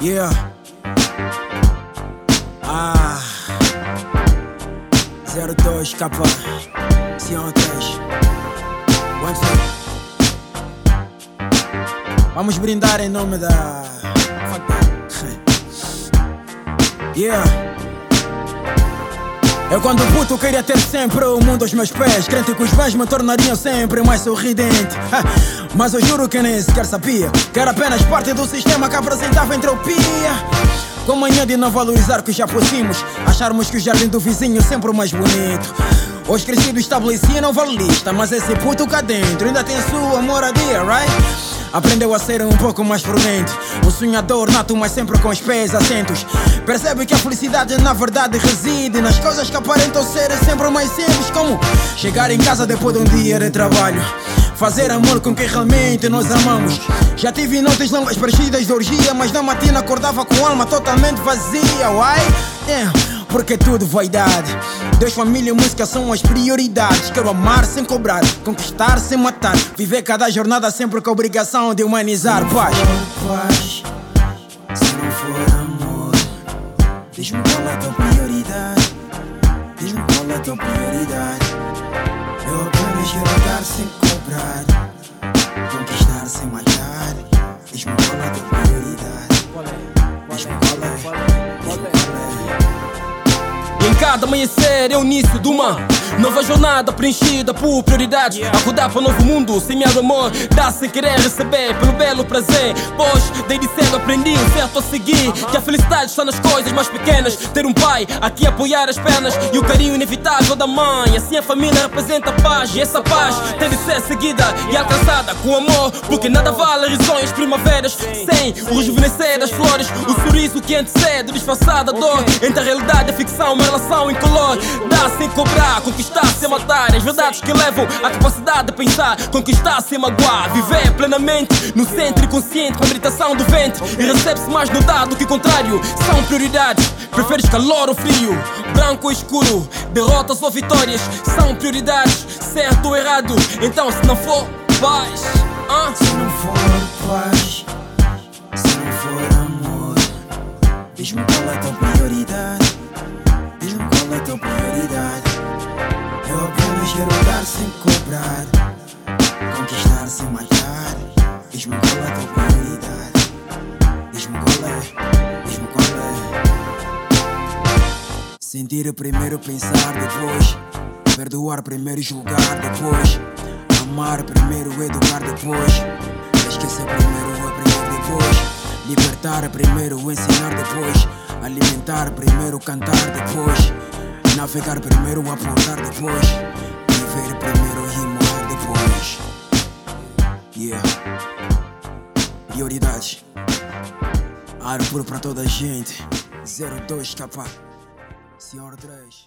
Yeah. Ah. 02 capa. Sion 3. One two. Vamos brindar em nome da. Yeah. Eu quando puto queria ter sempre o mundo aos meus pés. Crente que os bens me tornariam sempre mais sorridente. Mas eu juro que nem sequer sabia Que era apenas parte do sistema que apresentava entropia Com manhã de não valorizar o que já possuímos Acharmos que o jardim do vizinho é sempre o mais bonito. Os crescidos estabeleciam não valista Mas esse puto cá dentro ainda tem sua moradia, right? Aprendeu a ser um pouco mais prudente. Um sonhador nato, mas sempre com os pés assentos Percebe que a felicidade na verdade reside Nas coisas que aparentam ser sempre mais simples Como chegar em casa depois de um dia de trabalho. Fazer amor com quem realmente nós amamos. Já tive noites longas preenchidas de orgia Mas na matina acordava com alma totalmente vazia. Why? Yeah. Porque tudo vaidade. Deus, família e música são as prioridades. Quero amar sem cobrar, conquistar sem matar. Viver cada jornada sempre com a obrigação de humanizar. Paz. Paz Diz-me qual é a tua prioridade Diz-me qual é a tua prioridade Eu apenas quero dar sem cobrar Conquistar sem matar Diz-me qual é a tua prioridade Diz-me qual é Diz-me qual é em cada amanhecer é o início de uma nova jornada preenchida por prioridades. Acordar para um novo mundo, semear o amor, dar sem querer receber, pelo belo prazer. Pois, desde cedo aprendi o certo a seguir. Que a felicidade está nas coisas mais pequenas. Ter um pai aqui a apoiar as pernas e o carinho inevitável da mãe. Assim a família representa paz e essa paz tem de ser seguida e alcançada com amor. Porque nada vale risonhos, primaveras sem o rejuvenescer das flores. O sorriso que antecede, disfarçada dor. Entre a realidade e a ficção, uma relação incolor. Sem cobrar, conquistar sem matar. As verdades que levam à capacidade de pensar, conquistar sem magoar. Viver plenamente no centro e consciente com a meditação do ventre. E recebe-se mais no dado que contrário. São prioridades. Preferes calor ou frio, branco ou escuro, derrotas ou vitórias. São prioridades, certo ou errado. Então, se não for paz, ah, Se não for paz, se não for amor, diz-me qual é a tua prioridade. Tua prioridade. Eu apenas quero dar sem cobrar, conquistar sem matar. Diz-me qual é a tua prioridade. Diz-me qual é, diz-me qual é. Sentir primeiro, pensar depois. Perdoar primeiro, julgar depois. Amar primeiro, educar depois. Esquecer primeiro, aprender depois. Libertar primeiro, ensinar depois. Alimentar primeiro, cantar depois. Navegar primeiro, apontar depois. Viver primeiro e morrer depois. Yeah. Prioridade. Aro puro pra toda a gente. 02 capa. Senhor 3.